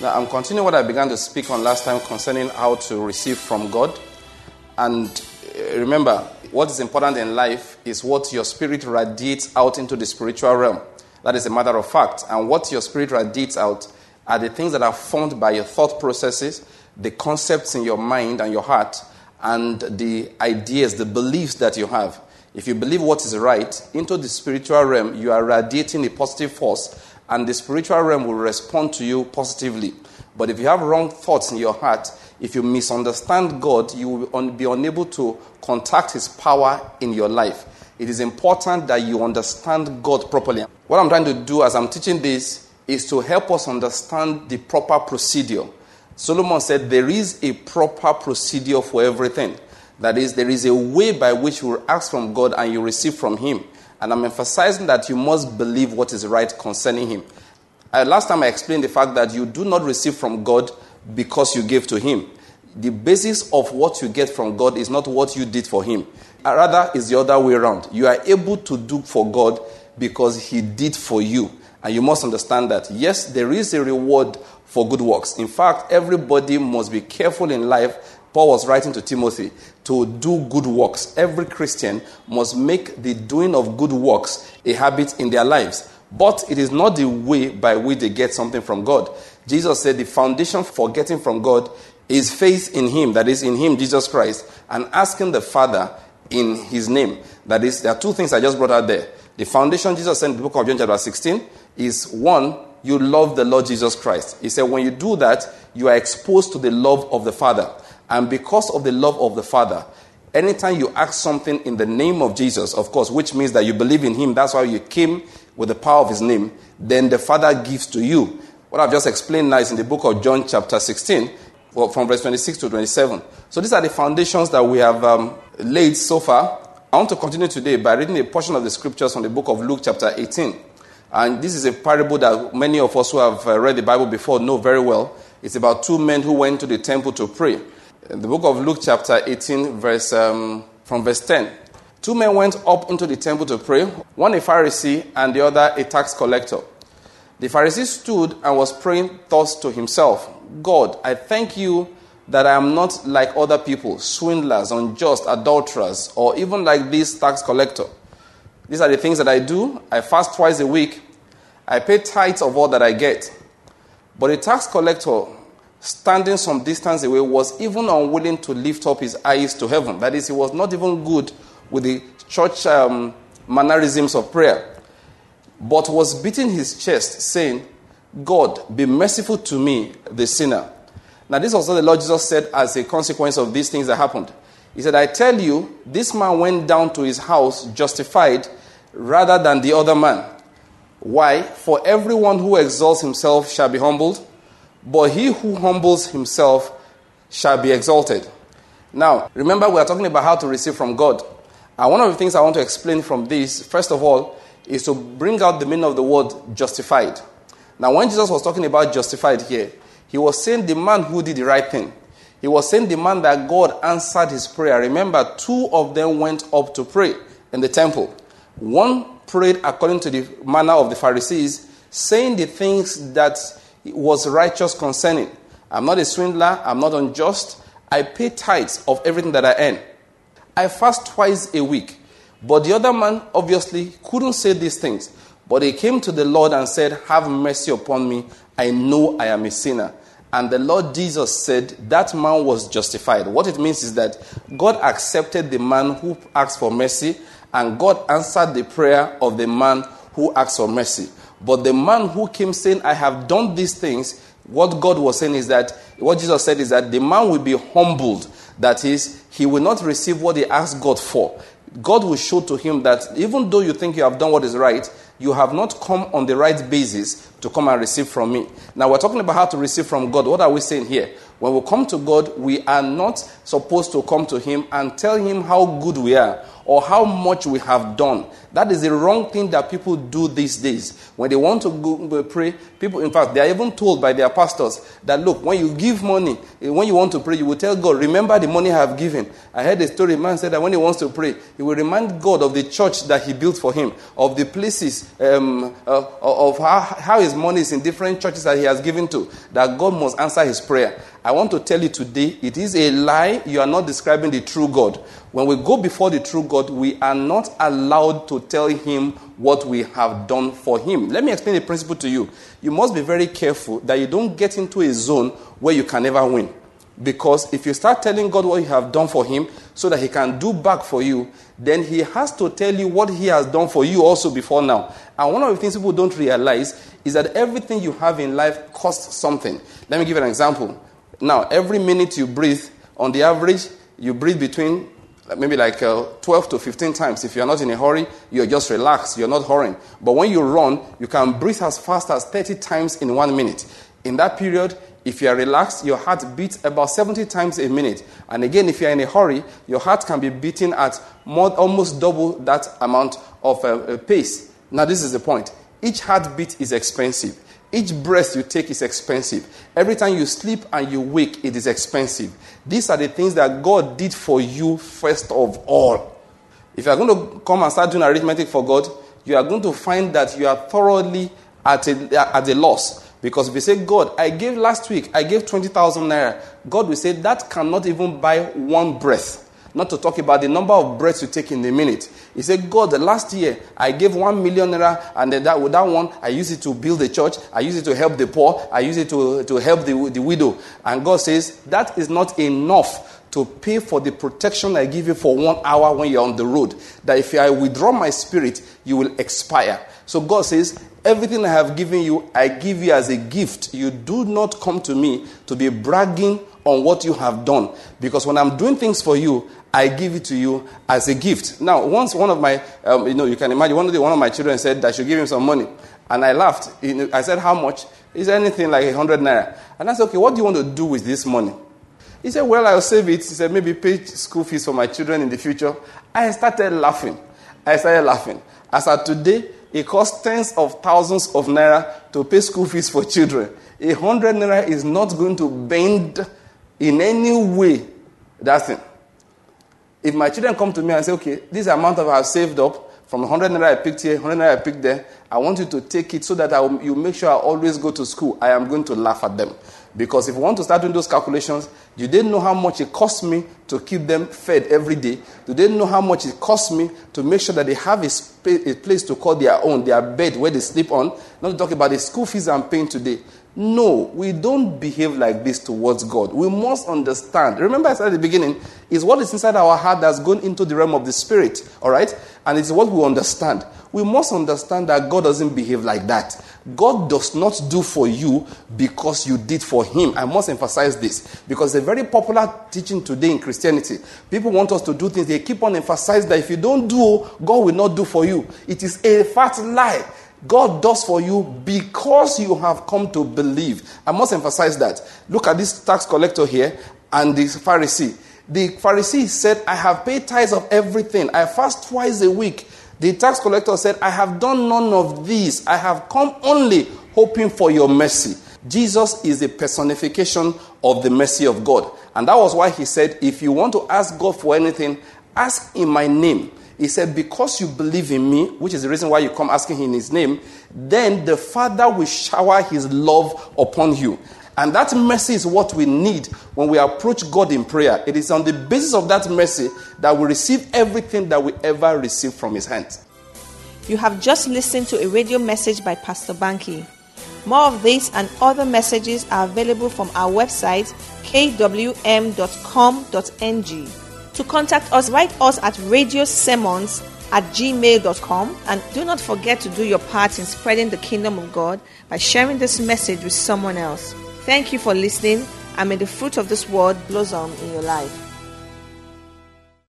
Now, I'm continuing what I began to speak on last time concerning how to receive from God. And uh, remember, what is important in life is what your spirit radiates out into the spiritual realm. That is a matter of fact. And what your spirit radiates out are the things that are formed by your thought processes, the concepts in your mind and your heart, and the ideas, the beliefs that you have. If you believe what is right, into the spiritual realm, you are radiating a positive force and the spiritual realm will respond to you positively. But if you have wrong thoughts in your heart, if you misunderstand God, you will be unable to contact His power in your life. It is important that you understand God properly. What I'm trying to do as I'm teaching this is to help us understand the proper procedure. Solomon said there is a proper procedure for everything. That is, there is a way by which you will ask from God and you receive from Him. And I'm emphasizing that you must believe what is right concerning Him. Uh, last time I explained the fact that you do not receive from God because you gave to Him. The basis of what you get from God is not what you did for Him. Uh, rather, is the other way around. You are able to do for God because He did for you. And you must understand that, yes, there is a reward for good works. In fact, everybody must be careful in life Paul was writing to Timothy to do good works. Every Christian must make the doing of good works a habit in their lives. But it is not the way by which they get something from God. Jesus said the foundation for getting from God is faith in Him, that is, in Him, Jesus Christ, and asking the Father in His name. That is, there are two things I just brought out there. The foundation Jesus said in the book of John, chapter 16, is one, you love the Lord Jesus Christ. He said, when you do that, you are exposed to the love of the Father. And because of the love of the Father, anytime you ask something in the name of Jesus, of course, which means that you believe in Him, that's why you came with the power of His name, then the Father gives to you. What I've just explained now is in the book of John, chapter 16, from verse 26 to 27. So these are the foundations that we have um, laid so far. I want to continue today by reading a portion of the scriptures from the book of Luke, chapter 18. And this is a parable that many of us who have uh, read the Bible before know very well. It's about two men who went to the temple to pray. In the book of Luke, chapter 18, verse, um, from verse 10. Two men went up into the temple to pray, one a Pharisee and the other a tax collector. The Pharisee stood and was praying thus to himself God, I thank you that I am not like other people, swindlers, unjust, adulterers, or even like this tax collector. These are the things that I do. I fast twice a week. I pay tithes of all that I get. But a tax collector, standing some distance away, was even unwilling to lift up his eyes to heaven. That is, he was not even good with the church um, mannerisms of prayer, but was beating his chest, saying, God, be merciful to me, the sinner. Now, this was what the Lord Jesus said as a consequence of these things that happened. He said, I tell you, this man went down to his house justified rather than the other man. Why? For everyone who exalts himself shall be humbled, but he who humbles himself shall be exalted. Now, remember, we are talking about how to receive from God. And one of the things I want to explain from this, first of all, is to bring out the meaning of the word justified. Now, when Jesus was talking about justified here, he was saying the man who did the right thing. He was saying the man that God answered his prayer. Remember, two of them went up to pray in the temple. One prayed according to the manner of the Pharisees, saying the things that was righteous concerning. I'm not a swindler, I'm not unjust. I pay tithes of everything that I earn. I fast twice a week. But the other man obviously couldn't say these things. But he came to the Lord and said, Have mercy upon me. I know I am a sinner. And the Lord Jesus said that man was justified. What it means is that God accepted the man who asked for mercy, and God answered the prayer of the man who asked for mercy. But the man who came saying, I have done these things, what God was saying is that, what Jesus said is that the man will be humbled. That is, he will not receive what he asked God for. God will show to him that even though you think you have done what is right, you have not come on the right basis to come and receive from me. Now, we're talking about how to receive from God. What are we saying here? When we come to God, we are not supposed to come to Him and tell Him how good we are or how much we have done. That is the wrong thing that people do these days. When they want to go pray, people, in fact, they are even told by their pastors that look, when you give money, eh, when you want to pray, you will tell God, remember the money I have given. I heard a story, a man said that when he wants to pray, he will remind God of the church that he built for him, of the places, um, uh, of how, how his money is in different churches that he has given to, that God must answer his prayer. I want to tell you today, it is a lie. You are not describing the true God. When we go before the true God, we are not allowed to tell him what we have done for him. Let me explain the principle to you. You must be very careful that you don't get into a zone where you can never win. Because if you start telling God what you have done for him so that he can do back for you, then he has to tell you what he has done for you also before now. And one of the things people don't realize is that everything you have in life costs something. Let me give you an example. Now, every minute you breathe, on the average, you breathe between maybe like uh, 12 to 15 times. If you're not in a hurry, you're just relaxed, you're not hurrying. But when you run, you can breathe as fast as 30 times in one minute. In that period, if you are relaxed, your heart beats about 70 times a minute. And again, if you're in a hurry, your heart can be beating at more, almost double that amount of uh, uh pace. Now, this is the point. Each heartbeat is expensive. Each breath you take is expensive. Every time you sleep and you wake, it is expensive. These are the things that God did for you first of all. If you are going to come and start doing arithmetic for God, you are going to find that you are thoroughly at a, at a loss. Because if you say, God, I gave last week, I gave 20,000 naira, God will say, that cannot even buy one breath. Not to talk about the number of breaths you take in a minute. He said, God, last year I gave one million naira, and that, with that one, I used it to build the church, I used it to help the poor, I used it to, to help the, the widow. And God says, that is not enough to pay for the protection I give you for one hour when you're on the road. That if I withdraw my spirit, you will expire. So God says, Everything I have given you, I give you as a gift. You do not come to me to be bragging on what you have done. Because when I'm doing things for you, I give it to you as a gift. Now, once one of my, um, you know, you can imagine, one day one of my children said that I should give him some money. And I laughed. I said, How much? He said, Anything like a hundred naira. And I said, Okay, what do you want to do with this money? He said, Well, I'll save it. He said, Maybe pay school fees for my children in the future. I started laughing. I started laughing. As of today, it costs tens of thousands of naira to pay school fees for children. A hundred naira is not going to bend in any way that thing. If my children come to me and say, okay, this amount of I have saved up from 100 naira I picked here, 100 naira I picked there, I want you to take it so that I will, you make sure I always go to school. I am going to laugh at them. Because if you want to start doing those calculations, you didn't know how much it costs me to keep them fed every day. You didn't know how much it costs me to make sure that they have a, sp- a place to call their own, their bed where they sleep on. Not to talk about the school fees I'm paying today. No, we don't behave like this towards God. We must understand. Remember, I said at the beginning, is what is inside our heart that's gone into the realm of the spirit, all right? And it's what we understand. We must understand that God doesn't behave like that. God does not do for you because you did for Him. I must emphasize this because it's a very popular teaching today in Christianity. People want us to do things, they keep on emphasizing that if you don't do, God will not do for you. It is a fat lie. God does for you because you have come to believe. I must emphasize that. Look at this tax collector here and this Pharisee. The Pharisee said, I have paid tithes of everything. I fast twice a week. The tax collector said, I have done none of these. I have come only hoping for your mercy. Jesus is a personification of the mercy of God. And that was why he said, If you want to ask God for anything, ask in my name. He said, Because you believe in me, which is the reason why you come asking in his name, then the Father will shower his love upon you. And that mercy is what we need when we approach God in prayer. It is on the basis of that mercy that we receive everything that we ever receive from his hands. You have just listened to a radio message by Pastor Banky. More of these and other messages are available from our website kwm.com.ng. To contact us, write us at radiosermons at gmail.com and do not forget to do your part in spreading the kingdom of God by sharing this message with someone else. Thank you for listening and may the fruit of this word blossom in your life.